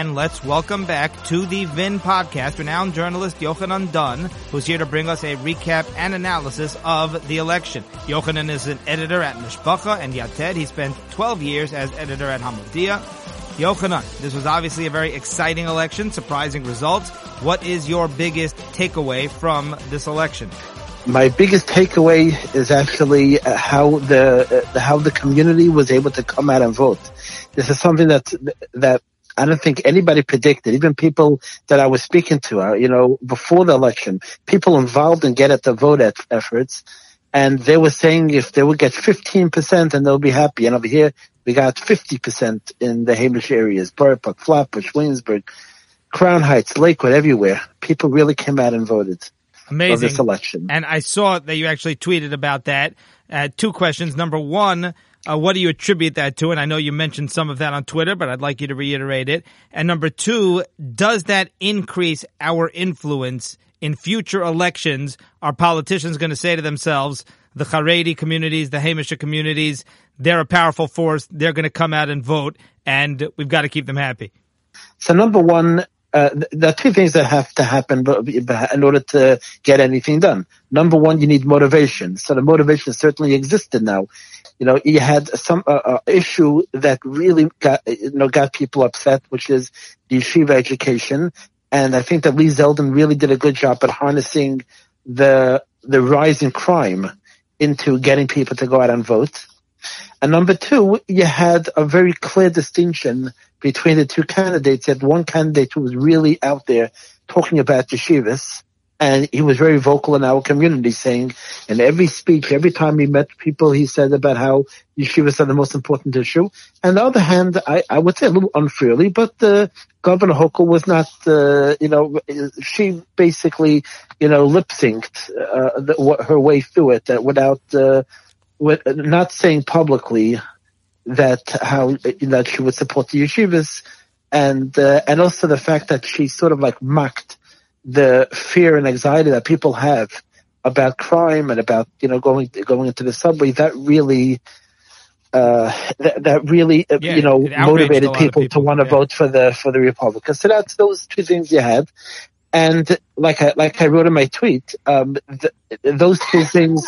and let's welcome back to the VIN podcast renowned journalist Yochanan Donn, who's here to bring us a recap and analysis of the election. Yochanan is an editor at Mishpacha and Yated. He spent 12 years as editor at Hamodia. Yochanan, this was obviously a very exciting election, surprising results. What is your biggest takeaway from this election? my biggest takeaway is actually uh, how the uh, how the community was able to come out and vote. This is something that that I don't think anybody predicted. Even people that I was speaking to, uh, you know, before the election, people involved in get at the vote efforts, and they were saying if they would get 15% and they'll be happy. And over here, we got 50% in the Hamish areas, Borough Park, Flatbush, Williamsburg, Crown Heights, Lakewood, everywhere. People really came out and voted. Amazing. this election. And I saw that you actually tweeted about that. Uh, two questions. Number one, uh, what do you attribute that to? And I know you mentioned some of that on Twitter, but I'd like you to reiterate it. And number two, does that increase our influence in future elections? Are politicians going to say to themselves, the Haredi communities, the Hamisha communities, they're a powerful force. They're going to come out and vote, and we've got to keep them happy. So number one, uh, there are two things that have to happen in order to get anything done. Number one, you need motivation. So the motivation certainly existed now. You know, you had some uh, uh, issue that really got you know got people upset, which is the yeshiva education. And I think that Lee Zeldin really did a good job at harnessing the the rise in crime into getting people to go out and vote. And number two, you had a very clear distinction between the two candidates. You had one candidate who was really out there talking about yeshivas, and he was very vocal in our community, saying in every speech, every time he met people, he said about how yeshivas are the most important issue. And on the other hand, I, I would say a little unfairly, but uh, Governor Hochul was not, uh, you know, she basically, you know, lip synced uh, her way through it uh, without, uh, with, not saying publicly that how that she would support the yeshivas, and uh, and also the fact that she sort of like mocked the fear and anxiety that people have about crime and about you know going going into the subway. That really. Uh, that, that really, uh, Yeah, you know, it outraged a motivated people, people, to want to yeah. vote for the for the Republicans. So that's those two things you had, and like I like I wrote in my tweet, um, th- those two things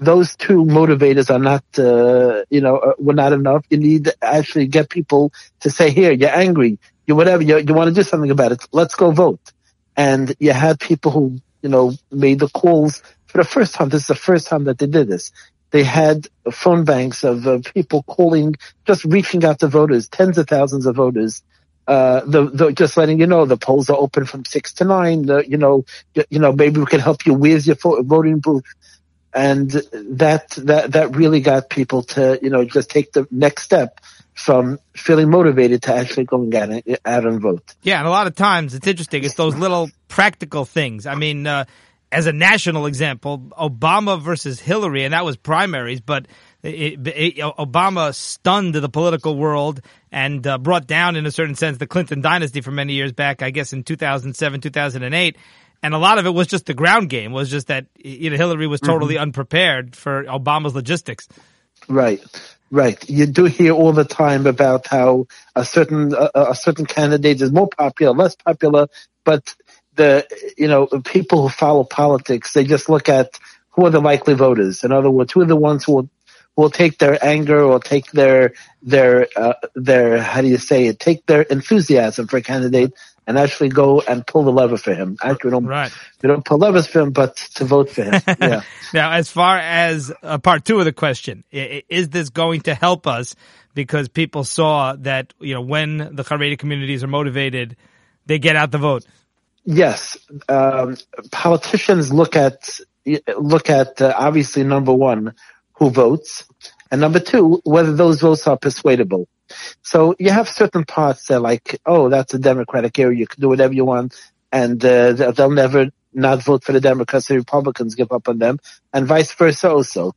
those two motivators are not, uh, you know, uh, were not enough. You need to actually get people to say, here, you're angry, you whatever, you, you want to do something about it. Let's go vote. And you had people who, you know, made the calls for the first time. This is the first time that they did this. They had phone banks of uh, people calling, just reaching out to voters, tens of thousands of voters. Uh, the, the, just letting you know the polls are open from six to nine. The, you know, you, you know, maybe we can help you. Where's your voting booth? and that that that really got people to you know just take the next step from feeling motivated to actually out and, out and vote. Yeah, and a lot of times it's interesting. It's those little practical things. I mean, uh, as a national example, Obama versus Hillary, and that was primaries, but it, it, Obama stunned the political world and uh, brought down, in a certain sense, the Clinton dynasty for many years back. I guess in 2007, 2008. And a lot of it was just the ground game. Was just that you know Hillary was totally unprepared for Obama's logistics. Right, right. You do hear all the time about how a certain a, a certain candidate is more popular, less popular, but the you know people who follow politics they just look at who are the likely voters. In other words, who are the ones who will will take their anger or take their their uh, their how do you say it? Take their enthusiasm for a candidate and actually go and pull the lever for him. Actually, don't Right. we don't pull levers for him, but to vote for him. Yeah. Now, as far as uh, part two of the question, is this going to help us? Because people saw that, you know, when the Haredi communities are motivated, they get out the vote. Yes, um, politicians look at look at uh, obviously number one who votes, and number two whether those votes are persuadable. So you have certain parts that like, oh, that's a Democratic area, you can do whatever you want, and uh, they'll never not vote for the Democrats, the Republicans give up on them, and vice versa also.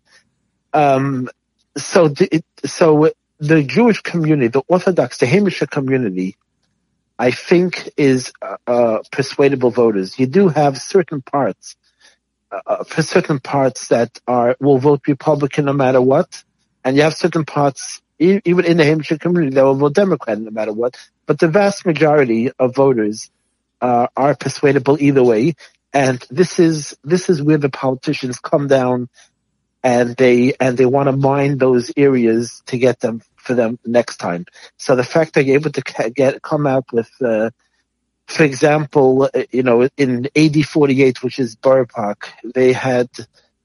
Um, so the, so the Jewish community, the Orthodox, the Hamisha community, I think is uh, uh, persuadable voters. You do have certain parts, uh, for certain parts that are will vote Republican no matter what, and you have certain parts even in the Hamish community, they will vote Democrat no matter what. But the vast majority of voters uh, are persuadable either way, and this is this is where the politicians come down, and they and they want to mine those areas to get them for them next time. So the fact that you're able to get come out with, uh, for example, uh, you know, in AD 48, which is Borough Park, they had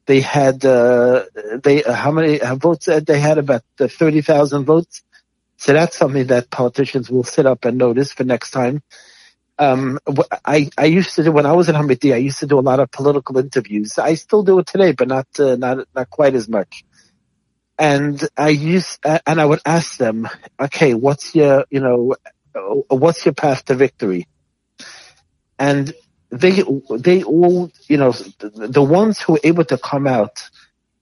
they had uh, they uh, how many uh, votes they had about thirty thousand votes. So that's something that politicians will sit up and notice for next time. Um, I I used to do when I was in Hamodia, I used to do a lot of political interviews. I still do it today, but not uh, not not quite as much. And I used and I would ask them, okay, what's your you know what's your path to victory? And they they all you know the, ones who were able to come out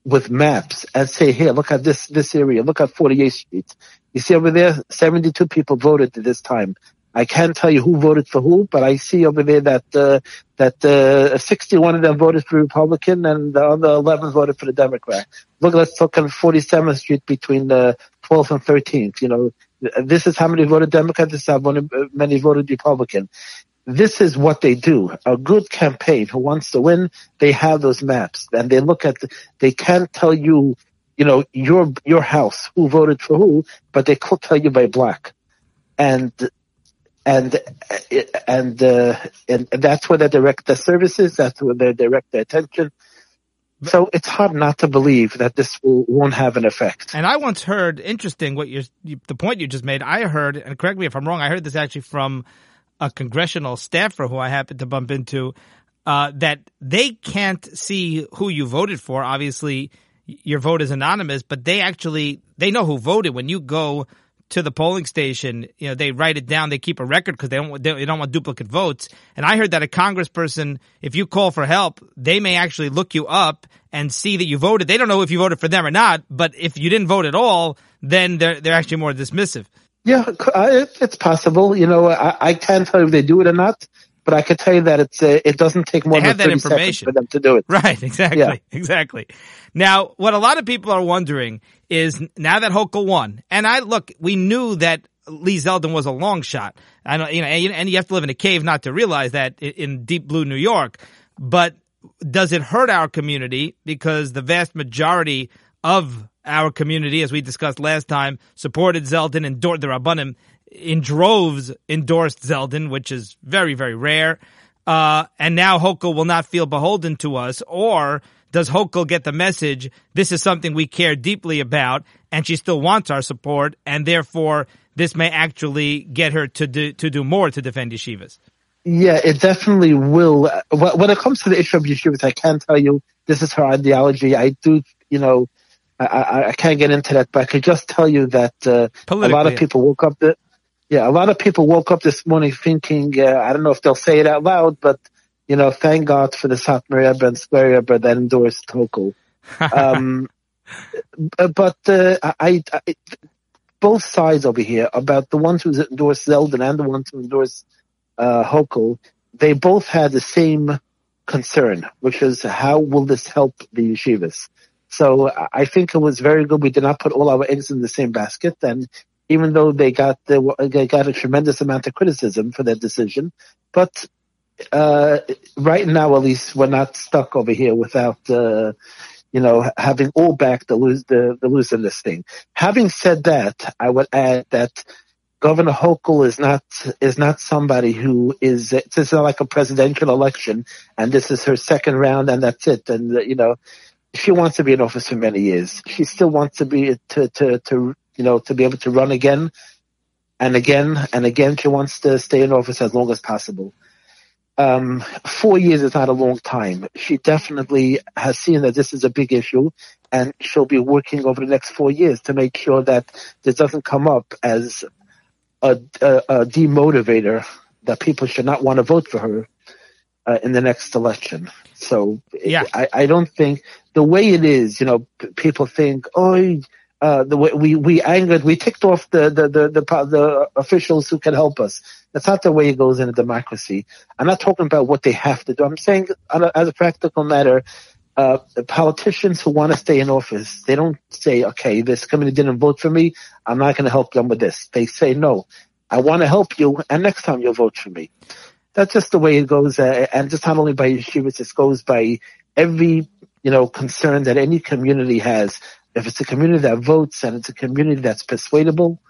with maps and say, here, look at this this area, look at 48th Street. You see over there, 72 people voted at this time. I can't tell you who voted for who, but I see over there that uh, that uh, 61 of them voted for Republican and the other 11 voted for the Democrat. Look, let's look at 47th Street between the 12th and 13th. You know, this is how many voted Democrat. This is how many voted Republican this is what they do. A good campaign who wants to win, they have those maps and they look at, the, they can't tell you, you know, your, your house, who voted for who, but they could tell you by black. And, and, and, uh, and that's where they direct their services. That's where they direct their attention. So it's hard not to believe that this will, won't have an effect. And I once heard, interesting, what you the point you just made. I heard, and correct me if I'm wrong. I heard this actually from a congressional staffer who I happened to bump into, uh, that they can't see who you voted for. Obviously, your vote is anonymous, but they actually they know who voted. When you go to the polling station, you know they write it down. They keep a record because they don't they don't want duplicate votes. And I heard that a congressperson, if you call for help, they may actually look you up and see that you voted. They don't know if you voted for them or not, but if you didn't vote at all, then they're they're actually more dismissive. Yeah, it's possible. You know, I, I can't tell if they do it or not, but I can tell you that it's uh, it doesn't take more they than thirty seconds for them to do it. Right, exactly, yeah. exactly. Now, what a lot of people are wondering is now that Hochul won, and I look, we knew that Lee Zeldin was a long shot. I know, you know, and you have to live in a cave not to realize that in deep blue New York. But does it hurt our community because the vast majority of our community, as we discussed last time, supported Zeldin and the Rabbanim in droves endorsed Zeldin, which is very, very rare. Uh, and now Hochul will not feel beholden to us, or does Hochul get the message this is something we care deeply about, and she still wants our support, and therefore this may actually get her to do to do more to defend yeshivas? Yeah, it definitely will. When it comes to the issue of yeshivas, I can tell you this is her ideology. I do, you know, I, I, can't get into that, but I can just tell you that uh, a lot of people woke up. The, yeah, a lot of people woke up this morning thinking. Uh, I don't know if they'll say it out loud, but you know, thank God for the Satmar Rebbe and Square that endorsed Hochul. Um, but uh, I, I, both sides over here about the ones who endorsed Zeldin and the ones who endorsed uh, Hochul, they both had the same concern, which is how will this help the yeshivas? So I think it was very good. We did not put all our eggs in the same basket. And even though they got, they got a tremendous amount of criticism for their decision, but, uh, right now, at least we're not stuck over here without, uh, you know, having all back the lose, the, the losing this thing. Having said that, I would add that Governor Hochul is not is not somebody who is it's not like a presidential election and this is her second round and that's it and you know she wants to be in office for many years. She still wants to be to to to you know to be able to run again and again and again. She wants to stay in office as long as possible. Um, four years is not a long time. She definitely has seen that this is a big issue, and she'll be working over the next four years to make sure that this doesn't come up as a, a, a demotivator that people should not want to vote for her uh, in the next election. So yeah. I, I don't think the way it is, you know, p- people think, oh, uh, the way we, we angered, we ticked off the, the, the, the, the officials who can help us. That's not the way it goes in a democracy. I'm not talking about what they have to do. I'm saying as a practical matter, uh, politicians who want to stay in office, they don't say, okay, this committee didn't vote for me. I'm not going to help them with this. They say, no, I want to help you. And next time you'll vote for me. That's just the way it goes. Uh, and just not only by yeshivas, it goes by every, you know, concern that any community has. If it's a community that votes and it's a community that's persuadable,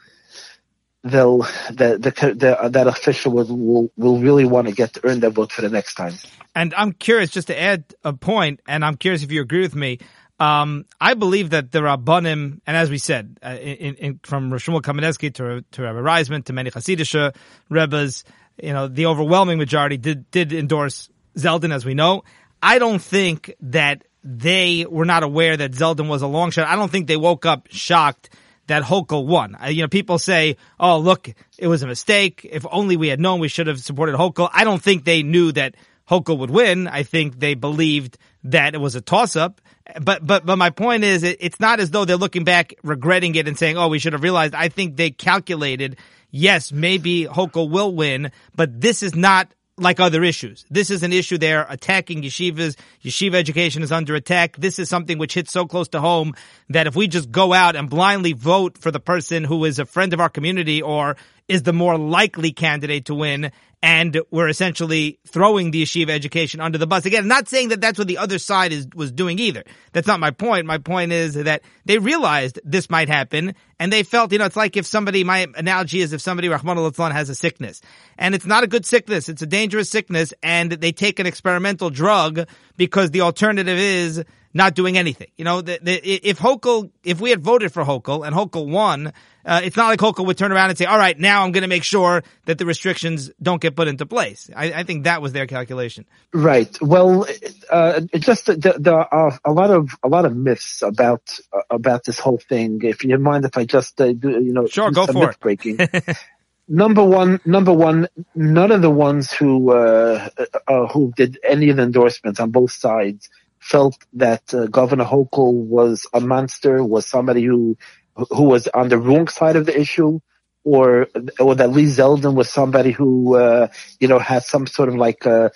they'll the, the, the that official will, will will really want to get to earn their vote for the next time. And I'm curious, just to add a point, and I'm curious if you agree with me. Um, I believe that the Rabbanim, and as we said, uh, in, in, from Rishon Kamenetsky to, to Rabbi Reisman to many Hasidic Rebbes, you know, the overwhelming majority did, did endorse Zeldin, as we know. I don't think that they were not aware that Zeldin was a long shot. I don't think they woke up shocked that Hochul won. You know, people say, "Oh, look, it was a mistake. If only we had known, we should have supported Hochul." I don't think they knew that Hochul would win. I think they believed that it was a toss-up. But but but my point is, it, it's not as though they're looking back, regretting it, and saying, "Oh, we should have realized." I think they calculated. Yes, maybe Hochul will win, but this is not like other issues. This is an issue they're attacking yeshivas. Yeshiva education is under attack. This is something which hits so close to home that if we just go out and blindly vote for the person who is a friend of our community or is the more likely candidate to win, and we're essentially throwing the yeshiva education under the bus. Again, I'm not saying that that's what the other side is was doing either. That's not my point. My point is that they realized this might happen, and they felt, you know, it's like if somebody. My analogy is if somebody, Rahman al has a sickness, and it's not a good sickness. It's a dangerous sickness, and they take an experimental drug because the alternative is not doing anything. You know, the, the, if Hochul, if we had voted for Hochul and Hochul won, uh, it's not like Hochul would turn around and say, all right, now I'm going to make sure that the restrictions don't get put into place. I, I think that was their calculation. Right. Well, uh, just there are a lot of a lot of myths about uh, about this whole thing. If you mind, if I just uh, do, you know, sure, go for myth it. breaking. number one, number one, none of the ones who uh, uh, who did any of the endorsements on both sides felt that uh, Governor Hochul was a monster, was somebody who who was on the wrong side of the issue, or or that Lee Zeldin was somebody who uh, you know had some sort of like uh,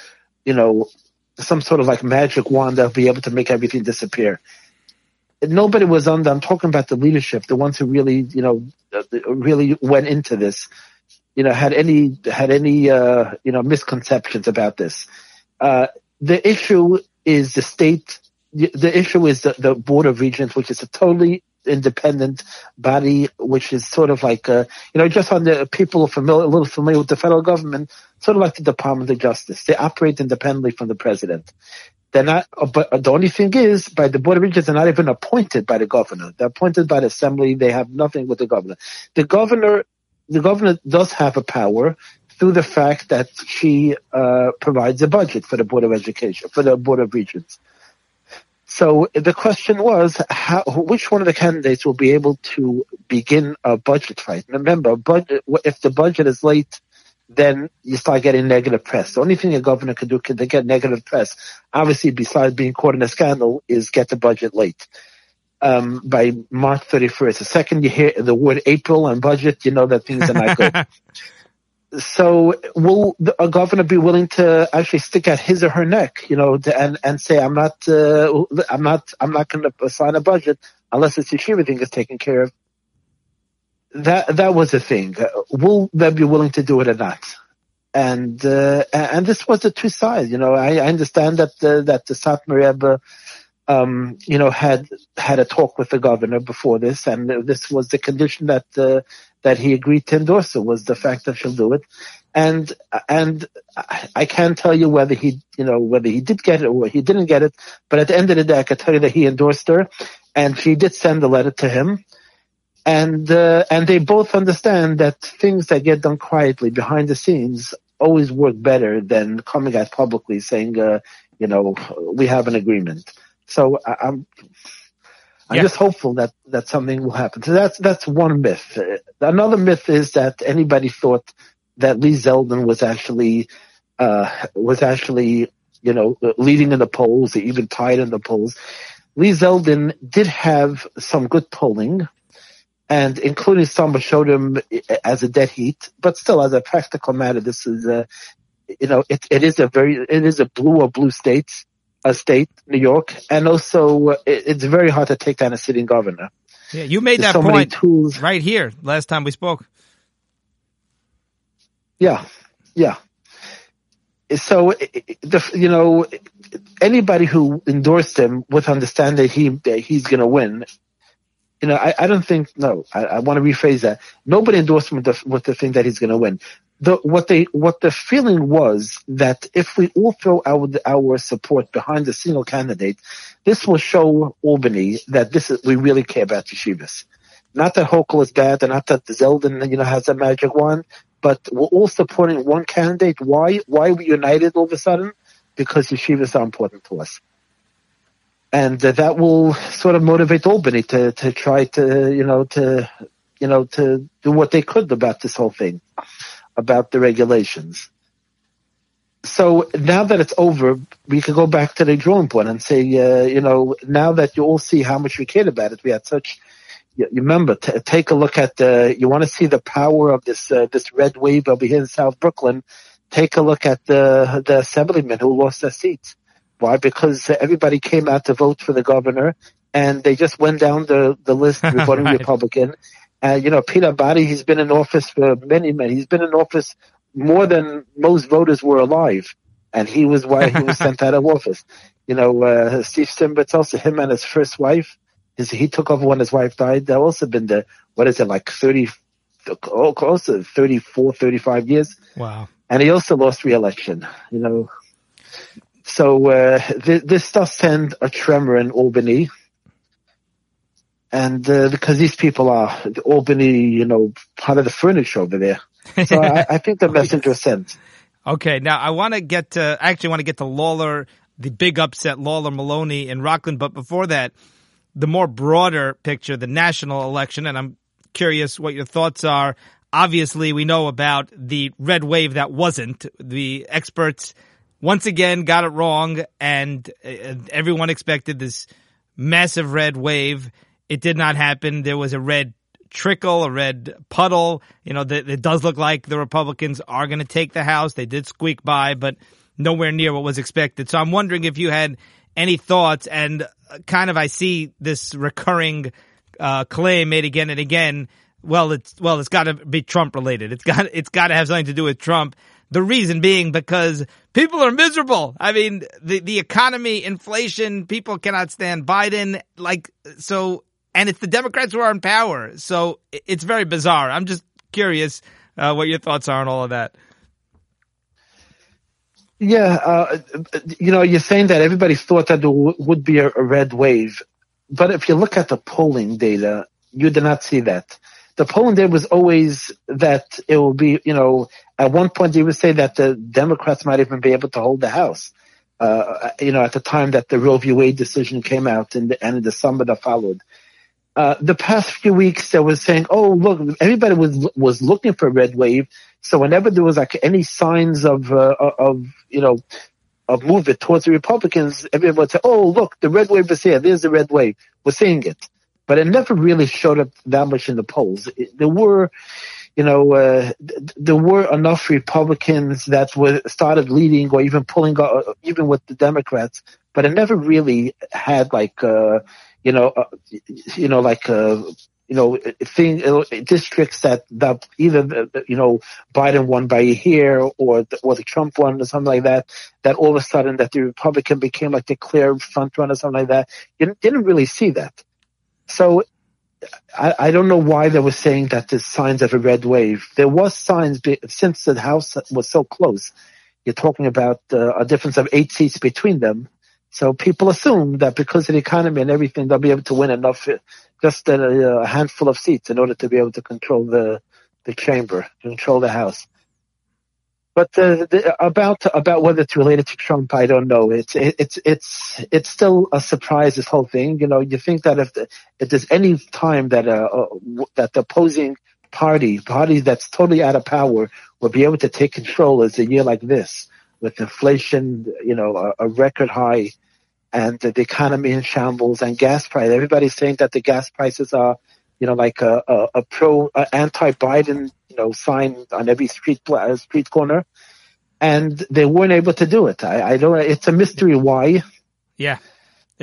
you know some sort of like magic wand that would be able to make everything disappear. Nobody was on. I'm talking about the leadership, the ones who really you know really went into this. You know, had any had any uh, you know misconceptions about this. Uh, the issue is the state. The issue is the, the board of regents, which is a totally independent body, which is sort of like, uh, you know, just on the people familiar, a little familiar with the federal government, sort of like the Department of Justice. They operate independently from the president. They're not, but the only thing is, by the board of regents, they're not even appointed by the governor. They're appointed by the assembly. They have nothing with the governor. The governor, the governor does have a power through the fact that she uh, provides a budget for the board of education, for the board of regents. So the question was, how, which one of the candidates will be able to begin a budget fight? Remember, if the budget is late, then you start getting negative press. The only thing a governor can do can to get negative press, obviously besides being caught in a scandal, is get the budget late. Um, by March 31st. The second you hear the word April and budget, you know that things are not good. so will a governor be willing to actually stick at his or her neck, you know, and and say I'm not, uh, I'm not, I'm not going to assign a budget unless this yeshiva thing is taken care of. That that was the thing. Will they be willing to do it or not? And uh, and this was the two sides. You know, I, I understand that the, that the Satmar Rebbe, um, you know, had had a talk with the governor before this, and this was the condition that uh, that he agreed to endorse it was the fact that she'll do it. And, and I can't tell you whether he, you know, whether he did get it or he didn't get it, but at the end of the day, I can tell you that he endorsed her and she did send a letter to him. And, uh, and they both understand that things that get done quietly behind the scenes always work better than coming out publicly saying, uh, you know, we have an agreement. So I, I'm, I'm yeah. just hopeful that, that something will happen. So that's, that's one myth. Another myth is that anybody thought that Lee Zeldin was actually, uh, was actually, you know, leading in the polls, even tied in the polls. Lee Zeldin did have some good polling, and including some showed him as a dead heat, but still as a practical matter, this is a, you know, it, it is a very, it is a blue or blue state state, New York, and also uh, it, it's very hard to take down a sitting governor. Yeah, you made There's that so point right here last time we spoke. Yeah, yeah. So, the, you know, anybody who endorsed him with understand that he that he's going to win. You know, I, I don't think no. I, I want to rephrase that. Nobody endorsed him with the, with the thing that he's going to win. The, what they what the feeling was that if we all throw our our support behind a single candidate, this will show Albany that this is we really care about yeshivas. Not that Hochul is bad, and not that Zeldin you know has a magic wand, but we're all supporting one candidate. Why? Why are we united all of a sudden? Because yeshivas are important to us. And that will sort of motivate Albany to, to try to, you know, to, you know, to do what they could about this whole thing, about the regulations. So now that it's over, we can go back to the drawing board and say, uh, you know, now that you all see how much we cared about it, we had such you you remember, t- take a look at the, you want to see the power of this, uh, this red wave over here in South Brooklyn. Take a look at the, the assemblymen who lost their seats. Why? Because everybody came out to vote for the governor and they just went down the, the list voting Right. Republican. And, you know, Peter Abbate, he's been in office for many, many, he's been in office more than most voters were alive. And he was why he was sent out of office. You know, uh, Steve Cymbrowitz also, him and his first wife, his, he took over when his wife died. They've also been there. what is it, like 30, oh, close to 34, 35 years. Wow. And he also lost re-election, you know. So, uh, th- this does send a tremor in Albany. And, uh, because these people are the Albany, you know, part of the furniture over there. So I, I think the message was sent. Okay, now I want to get to, I actually want to get to Lawler, the big upset, Lawler Maloney in Rockland. But before that, the more broader picture, the national election, and I'm curious what your thoughts are. Obviously, we know about the red wave that wasn't. The experts once again got it wrong, and uh, everyone expected this massive red wave. It did not happen. There was a red trickle, a red puddle. You know, it does look like the Republicans are going to take the House. They did squeak by, but nowhere near what was expected. So I'm wondering if you had any thoughts and uh, kind of I see this recurring uh, claim made again and again. Well, it's well, it's got to be Trump related. It's got it's got to have something to do with Trump. The reason being because people are miserable. I mean, the the economy, inflation, people cannot stand Biden. Like so, and it's the Democrats who are in power. So it's very bizarre. I'm just curious uh, what your thoughts are on all of that. Yeah, uh, you know, you're saying that everybody thought that there w- would be a, a red wave, but if you look at the polling data, you did not see that. The polling data was always that it will be, you know, at one point they would say that the Democrats might even be able to hold the House. Uh, you know, at the time that the Roe v. Wade decision came out and, and in the summer that followed. Uh, the past few weeks they were saying, oh, look, everybody was, was looking for a red wave. So whenever there was like any signs of, uh, of, you know, of movement towards the Republicans, everyone would say, oh, look, the red wave is here. There's the red wave. We're seeing it. But it never really showed up that much in the polls. It, there were, you know, uh, th- there were enough Republicans that were started leading or even pulling, uh, even with the Democrats, but it never really had like, uh, you know, uh, you know, like, uh, you know, thing, uh, districts that, that either, you know, Biden won by a hair or the, or the Trump won or something like that, that all of a sudden that the Republican became like the clear front runner or something like that. You didn't really see that. So I, I don't know why they were saying that there's signs of a red wave. There was signs be, since the House was so close. You're talking about uh, a difference of eight seats between them. So people assume that because of the economy and everything, they'll be able to win enough, uh, just a, a handful of seats in order to be able to control the the chamber, control the House. But uh, the, about about whether it's related to Trump, I don't know. It's it's it's it's still a surprise. This whole thing, you know, you think that if the, if there's any time that uh, uh that the opposing party, party that's totally out of power, will be able to take control, is a year like this with inflation, you know, a, a record high, and the, the economy in shambles and gas price. Everybody's saying that the gas prices are, you know, like a, a, a pro a anti-Biden, you know, sign on every street street corner, and they weren't able to do it. I, I don't. It's a mystery why. Yeah.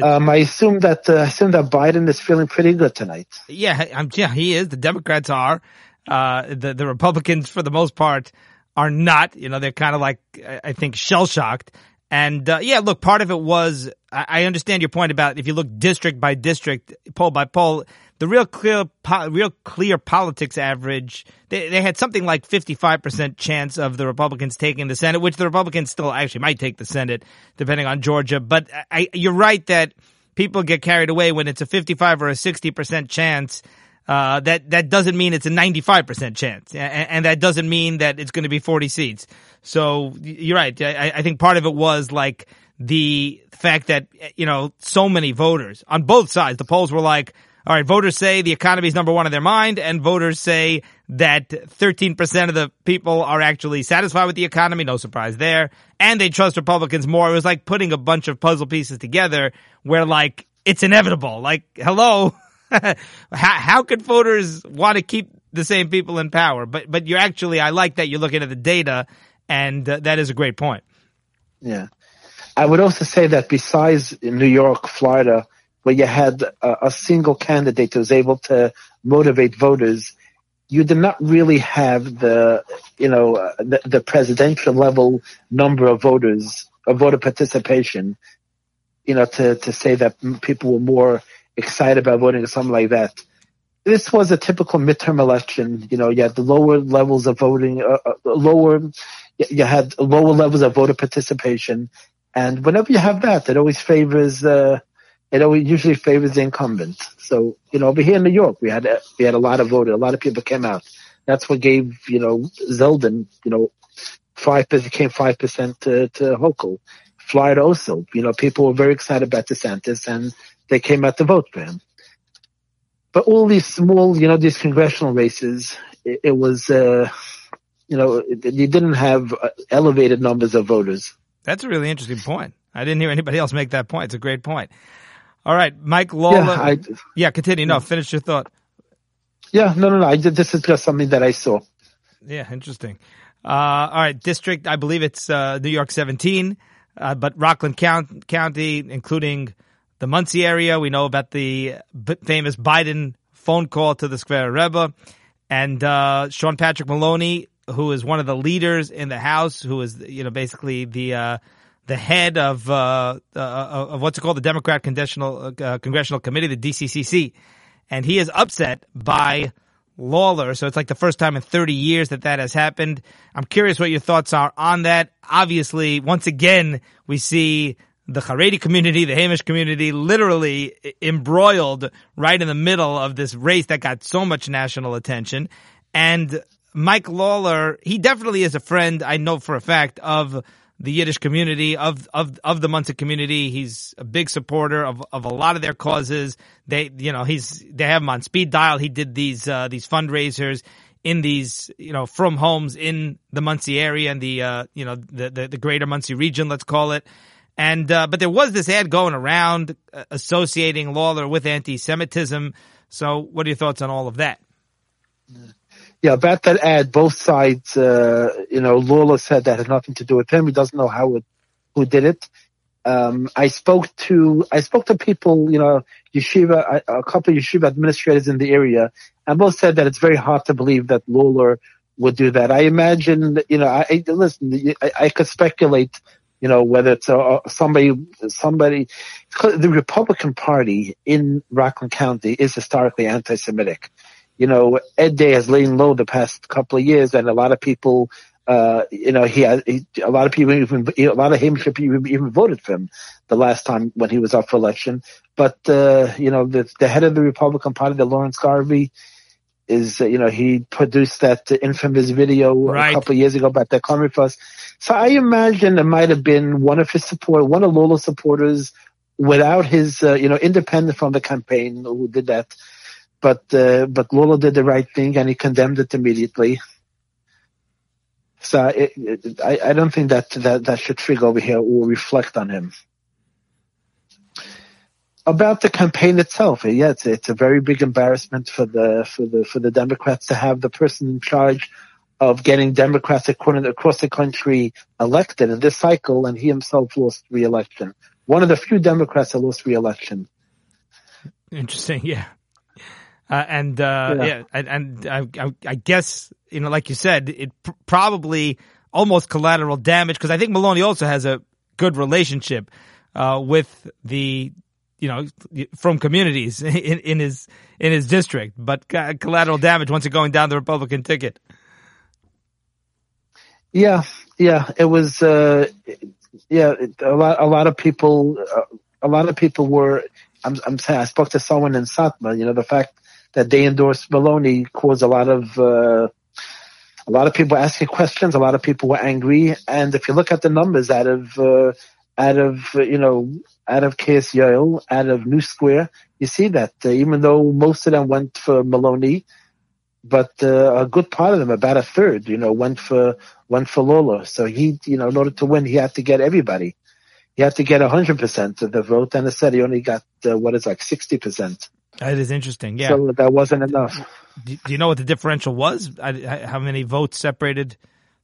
Um, I assume that uh, I assume that Biden is feeling pretty good tonight. Yeah, I'm, yeah, he is. The Democrats are. Uh, the the Republicans, for the most part, are not. You know, they're kind of like I think shell shocked. And uh, yeah, look, part of it was I, I understand your point about if you look district by district, poll by poll, the real clear, po- real clear politics average, they, they had something like 55% chance of the Republicans taking the Senate, which the Republicans still actually might take the Senate, depending on Georgia. But I, you're right that people get carried away when it's a 55 or a 60% chance. Uh, that that doesn't mean it's a 95% chance, and, and that doesn't mean that it's going to be 40 seats. So you're right. I, I think part of it was like the fact that you know so many voters on both sides. The polls were like, all right, voters say the economy is number one in their mind, and voters say that 13% of the people are actually satisfied with the economy. No surprise there. And they trust Republicans more. It was like putting a bunch of puzzle pieces together where like it's inevitable. Like, hello. how, how could voters want to keep the same people in power? But, but you're actually, I like that you're looking at the data and uh, that is a great point. Yeah. I would also say that besides New York, Florida, where you had a, a single candidate who was able to motivate voters, you did not really have the, you know, uh, the, the, presidential level number of voters, of voter participation, you know, to, to say that people were more excited about voting or something like that. This was a typical midterm election. You know, you had the lower levels of voting, uh, uh lower, you had lower levels of voter participation. And whenever you have that, it always favors, uh, it always usually favors the incumbent. So, you know, over here in New York, we had, a, we had a lot of voters. A lot of people came out. That's what gave, you know, Zeldin, you know, five percent came five percent to, to Hochul. Florida also, you know, people were very excited about DeSantis and they came out to vote for him. But all these small, you know, these congressional races, it, it was, uh, you know, you didn't have uh, elevated numbers of voters. That's a really interesting point. I didn't hear anybody else make that point. It's a great point. All right, Mike Lawler. Yeah, I, yeah continue. No, finish your thought. Yeah, no, no, no. I, this is just something that I saw. Yeah, interesting. Uh, all right, district. I believe it's uh, New York 17, uh, but Rockland Count, County, including the Monsey area. We know about the famous Biden phone call to the Square Rebbe. And uh, Sean Patrick Maloney, who is one of the leaders in the House, who is, you know, basically the uh, the head of uh, uh of what's it called, the Democrat Congressional uh, Congressional Committee, the DCCC, and he is upset by Lawler. So it's like the first time in 30 years that that has happened. I'm curious what your thoughts are on that. Obviously, once again, we see the Haredi community, the Hamish community, literally embroiled right in the middle of this race that got so much national attention. And Mike Lawler, he definitely is a friend, I know for a fact, of the Yiddish community, of, of, of the Monsey community. He's a big supporter of, of a lot of their causes. They, you know, he's, they have him on speed dial. He did these, uh, these fundraisers in these, you know, frum homes in the Monsey area and the, uh, you know, the, the, the greater Monsey region, let's call it. And uh, but there was this ad going around uh, associating Lawler with anti-Semitism. So, what are your thoughts on all of that? Yeah, about that ad, both sides, uh, you know, Lawler said that had nothing to do with him. He doesn't know how it, who did it. Um, I spoke to I spoke to people, you know, yeshiva, a couple of yeshiva administrators in the area, and both said that it's very hard to believe that Lawler would do that. I imagine, you know, I listen. I, I could speculate you know, whether it's a, somebody, somebody, the Republican Party in Rockland County is historically anti-Semitic. You know, Ed Day has lain low the past couple of years, and a lot of people, uh, you know, he, has, he, a lot of people even, a lot of him even, even voted for him the last time when he was up for election. But, uh, you know, the, the head of the Republican Party, the Lawrence Garvey, is, uh, you know, he produced that infamous video right. a couple of years ago about the Congress Fuss. So I imagine it might have been one of his support, one of Lawler's supporters without his, uh, you know, independent from the campaign who did that. But, uh, but Lawler did the right thing and he condemned it immediately. So it, it, I, I don't think that, that, that should trigger over here or reflect on him about the campaign itself, yeah, it's, it's a very big embarrassment for the for the for the Democrats to have the person in charge of getting Democrats across the country elected in this cycle, and he himself lost re-election. one of the few Democrats that lost re-election. Interesting, yeah. Uh, and uh, yeah. yeah, and, and I, I, guess you know, like you said, it pr- probably almost collateral damage because I think Maloney also has a good relationship uh, with the you know frum communities in, in his in his district, but collateral damage once you're going down the Republican ticket. Yeah, yeah, it was. Uh, yeah, a lot. A lot of people. Uh, a lot of people were. I'm, I'm saying. I spoke to someone in Satmar. You know, the fact that they endorsed Maloney caused a lot of. Uh, a lot of people asking questions. A lot of people were angry, and if you look at the numbers out of uh, out of uh, you know out of Kiryas Yoel, out of New Square, you see that uh, even though most of them went for Maloney, but uh, a good part of them, about a third, you know, went for went for Lawler. So he, you know, in order to win, he had to get everybody. He had to get hundred percent of the vote, and instead he only got uh, what is like sixty percent. That is interesting. Yeah. So that wasn't enough. Do, do you know what the differential was? I, I, how many votes separated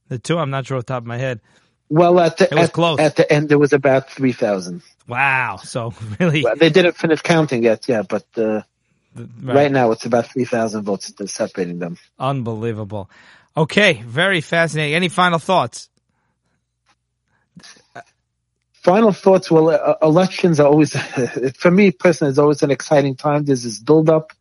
the two? I'm not sure off the top of my head. Well, at the, at, at, the end, there was about 3,000. Wow. So really. Well, they didn't finish counting yet, yeah, but, uh, right. right. now it's about 3,000 votes separating them. Unbelievable. Okay. Very fascinating. Any final thoughts? Final thoughts. Well, uh, elections are always, for me personally, it's always an exciting time. There's this build up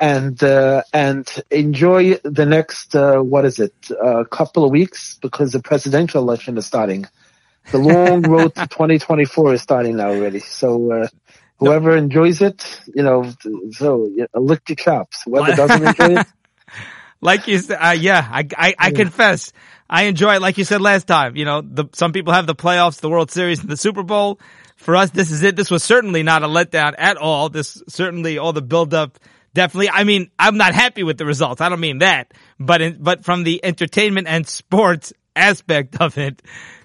and uh, and enjoy the next uh, what is it uh, couple of weeks because the presidential election is starting. The long road to 2024 is starting now already. So uh, whoever enjoys it, you know, so you know, lick your chops. Whoever doesn't enjoy it, like you said, uh, yeah, I I, I yeah. confess. I enjoy it, like you said last time. You know, the, some people have the playoffs, the World Series, and the Super Bowl. For us, this is it. This was certainly not a letdown at all. This certainly all the build up definitely. I mean, I'm not happy with the results. I don't mean that, but in, but from the entertainment and sports aspect of it,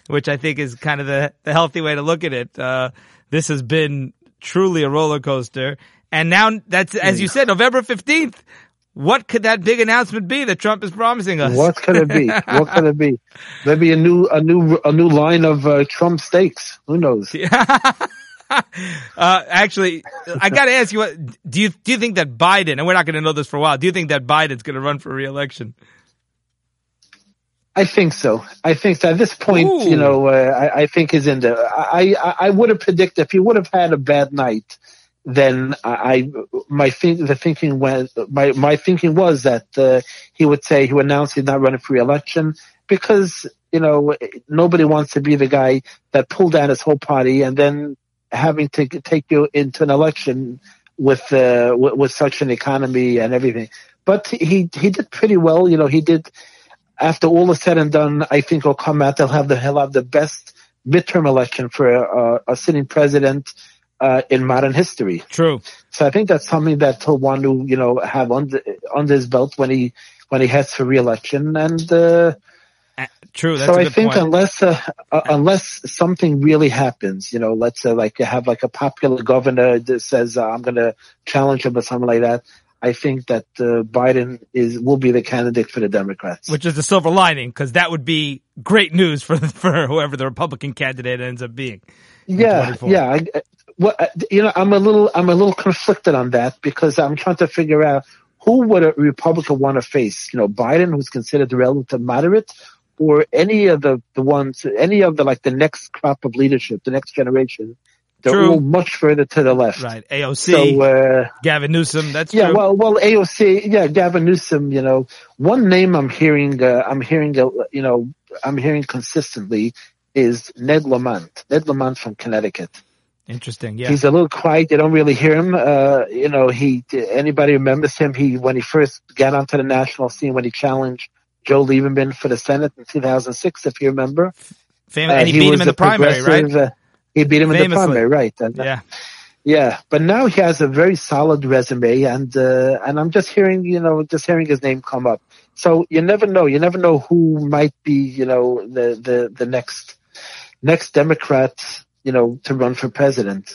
which I think is kind of the, the healthy way to look at it. Uh, this has been truly a roller coaster. And now that's, as you said, November 15th. What could that big announcement be that Trump is promising us? What could it be? what could it be? Maybe a new, a new, a new line of uh, Trump steaks. Who knows? Yeah. uh, actually, I got to ask you: what, Do you do you think that Biden, and we're not going to know this for a while, do you think that Biden's going to run for reelection? I think so. I think so. At this point, Ooh. you know, uh, I, I, think is in the. I I, I would have predicted if he would have had a bad night, then I my think the thinking went my my thinking was that uh, he would say he would announce he's not running for reelection because you know nobody wants to be the guy that pulled down his whole party and then having to take you into an election with uh, with, with such an economy and everything. But he he did pretty well. You know, he did. After all is said and done, I think he'll come out. They'll have the he'll have the best midterm election for a, a sitting president uh, in modern history. True. So I think that's something that he'll want to you know have under under his belt when he when he heads for reelection and. Uh, True. so I think point. unless uh, uh, unless something really happens, you know, let's say like you have like a popular governor that says uh, I'm going to challenge him or something like that. I think that uh, Biden is will be the candidate for the Democrats, which is the silver lining because that would be great news for for whoever the Republican candidate ends up being. Yeah, yeah. I, well, you know, I'm a little I'm a little conflicted on that because I'm trying to figure out who would a Republican want to face. You know, Biden, who's considered the relative moderate, or any of the, the ones, any of the like the next crop of leadership, the next generation, they're true. all much further to the left. Right. AOC. So, uh, Gavin Newsom. That's yeah. True. Well, well, AOC. Yeah, Gavin Newsom. You know, one name I'm hearing, uh, I'm hearing, uh, you know, I'm hearing consistently is Ned Lamont. Ned Lamont from Connecticut. Interesting. Yeah. He's a little quiet. You don't really hear him. Uh, you know, he, anybody remembers him? He, when he first got onto the national scene, when he challenged Joe Lieberman for the Senate in 2006, if you remember. Fam- uh, and he, he beat him in the primary, right? Uh, he beat him Famously. in the primary, right? And, uh, yeah. Yeah, but now he has a very solid resume, and uh, and I'm just hearing, you know, just hearing his name come up. So you never know. You never know who might be, you know, the the the next next Democrat, you know, to run for president.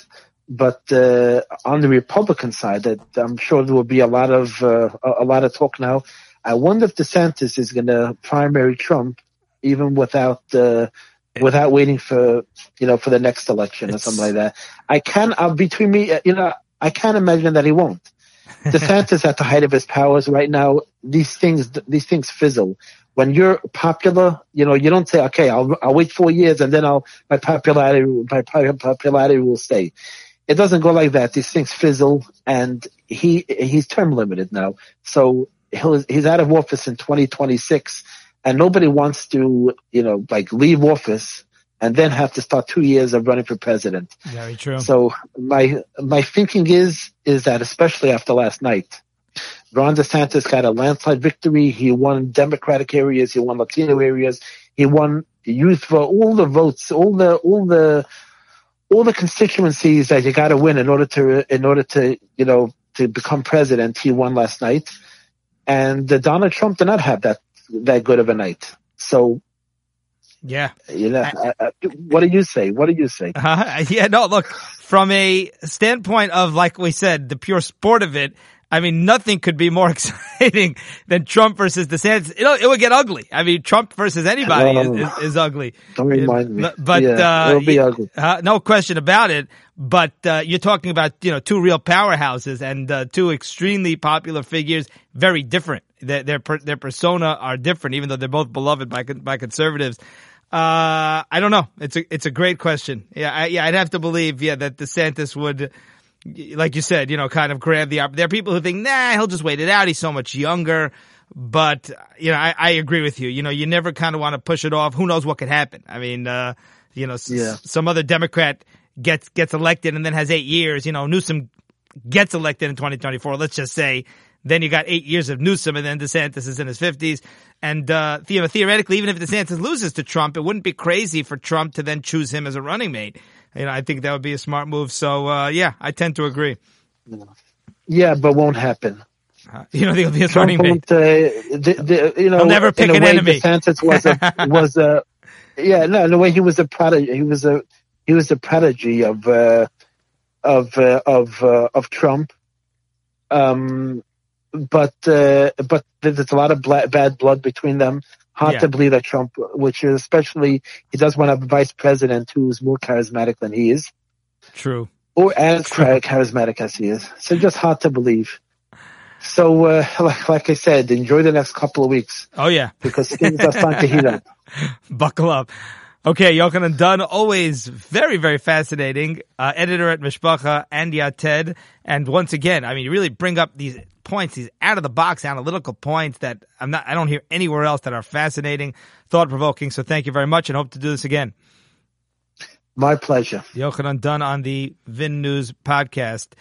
But uh, on the Republican side, that I'm sure there will be a lot of uh, a lot of talk now I wonder if DeSantis is going to primary Trump even without uh, without waiting for you know for the next election or something like that. I can uh, between me, uh, you know, I can't imagine that he won't. DeSantis at the height of his powers right now. These things these things fizzle. When you're popular, you know, you don't say, okay, I'll I'll wait four years and then I'll my popularity my popularity will stay. It doesn't go like that. These things fizzle, and he he's term limited now, so he'll, he's out of office in 2026 and nobody wants to, you know, like leave office and then have to start two years of running for president. Very true. So my my thinking is is that especially after last night, Ron DeSantis got a landslide victory. He won Democratic areas. He won Latino areas. He won youth vote. All the votes. All the all the all the constituencies that you got to win in order to in order to you know to become president. He won last night, and Donald Trump did not have that that good of a night. So, yeah, you know, I, I, what do you say? What do you say? Uh, yeah, no, look, from a standpoint of, like we said, the pure sport of it, I mean, nothing could be more exciting than Trump versus DeSantis. It, it would get ugly. I mean, Trump versus anybody is, is, is, ugly. Don't remind me. But yeah, uh, it'll be ugly. Uh, no question about it. But uh, you're talking about you know two real powerhouses and uh, two extremely popular figures, very different. Their their, their persona are different, even though they're both beloved by by conservatives. Uh, I don't know. It's a it's a great question. Yeah, I, yeah, I'd have to believe yeah that DeSantis would like you said, you know, kind of grab the There are people who think, nah, he'll just wait it out. He's so much younger. But, you know, I, I agree with you. You know, you never kind of want to push it off. Who knows what could happen? I mean, uh, you know, yeah. s- some other Democrat gets, gets elected and then has eight years. You know, Newsom gets elected in 2024. Let's just say then you got eight years of Newsom and then DeSantis is in his fifties. And, uh, theoretically, even if DeSantis loses to Trump, it wouldn't be crazy for Trump to then choose him as a running mate you know, I think that would be a smart move. So, uh, yeah, I tend to agree. Yeah, but won't happen. Uh, you know, he'll be a running mate. Uh, the, the, you know, he'll never pick an way, enemy. DeSantis was a, was a, yeah, no, in the way he was a prodigy, he was a, he was a prodigy of, uh, of, uh, of, uh, of Trump. Um, but, uh, but there's a lot of bla- bad blood between them hard yeah. to believe that Trump, which is especially, he does want to have a vice president who's more charismatic than he is. True. Or as True. charismatic as he is. So just hard to believe. So, uh, like, like, I said, enjoy the next couple of weeks. Oh yeah. Because things are starting to heat up. Buckle up. Okay, Yochanan Donn, always very, very fascinating. Uh, editor at Mishpacha and Yated. And once again, I mean, you really bring up these points, these out of the box analytical points that I'm not, I don't hear anywhere else that are fascinating, thought provoking. So thank you very much and hope to do this again. My pleasure. Yochanan Donn on the Vin News podcast.